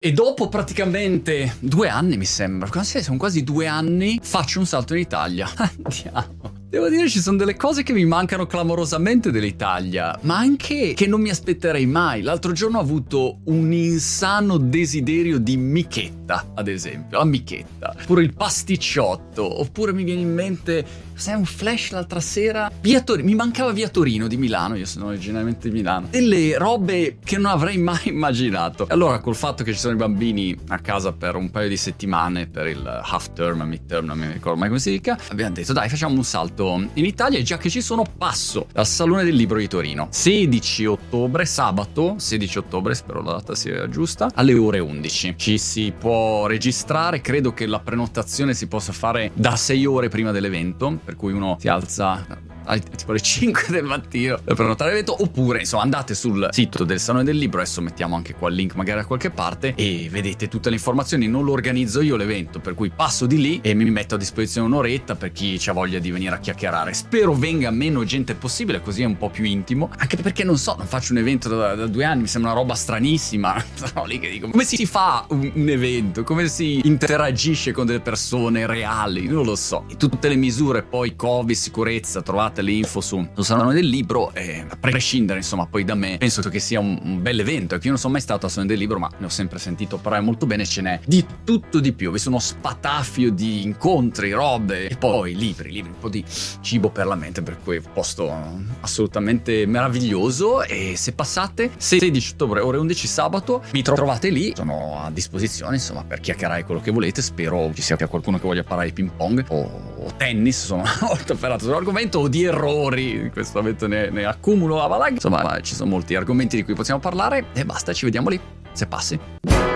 E dopo praticamente due anni, mi sembra, sono quasi due anni, faccio un salto in Italia. Andiamo. Devo dire ci sono delle cose che mi mancano clamorosamente dell'Italia, ma anche che non mi aspetterei mai. L'altro giorno ho avuto un insano desiderio di michetta, ad esempio, la michetta, oppure il pasticciotto, oppure mi viene in mente, sai, un flash l'altra sera, via Torino, mi mancava via Torino di Milano, io sono originariamente di Milano, delle robe che non avrei mai immaginato. Allora, col fatto che ci sono i bambini a casa per un paio di settimane, per il half term, mid term, non mi ricordo mai come si dica, abbiamo detto dai facciamo un salto in Italia e già che ci sono passo dal Salone del Libro di Torino. 16 ottobre, sabato, 16 ottobre, spero la data sia giusta, alle ore 11. Ci si può registrare, credo che la prenotazione si possa fare da 6 ore prima dell'evento, per cui uno si alza tipo alle 5 del mattino per prenotare l'evento oppure insomma andate sul sito del Salone del Libro adesso mettiamo anche qua il link magari da qualche parte e vedete tutte le informazioni. Non lo organizzo io l'evento per cui passo di lì e mi metto a disposizione un'oretta per chi ha voglia di venire a chiacchierare. Spero venga meno gente possibile così è un po' più intimo anche perché non so non faccio un evento da, da due anni mi sembra una roba stranissima sono lì che dico come si fa un, un evento? Come si interagisce con delle persone reali? Non lo so. E tutte le misure poi covid sicurezza trovate trovate le info su, sul salone del libro e a prescindere insomma poi da me penso che sia un, un bel evento. E che io non sono mai stato al salone del libro ma ne ho sempre sentito parlare molto bene ce n'è di tutto di più. Vi sono spatafio di incontri robe e poi libri libri un po' di cibo per la mente per cui un posto assolutamente meraviglioso. E se passate 16 ottobre ore 11 sabato mi trovate lì. Sono a disposizione insomma per chiacchierare quello che volete. Spero ci sia qualcuno che voglia parlare di ping pong o, tennis sono molto ferrato sull'argomento o di errori, in questo momento ne, ne accumulo a valanga. Insomma, ci sono molti argomenti di cui possiamo parlare e basta, ci vediamo lì, se passi.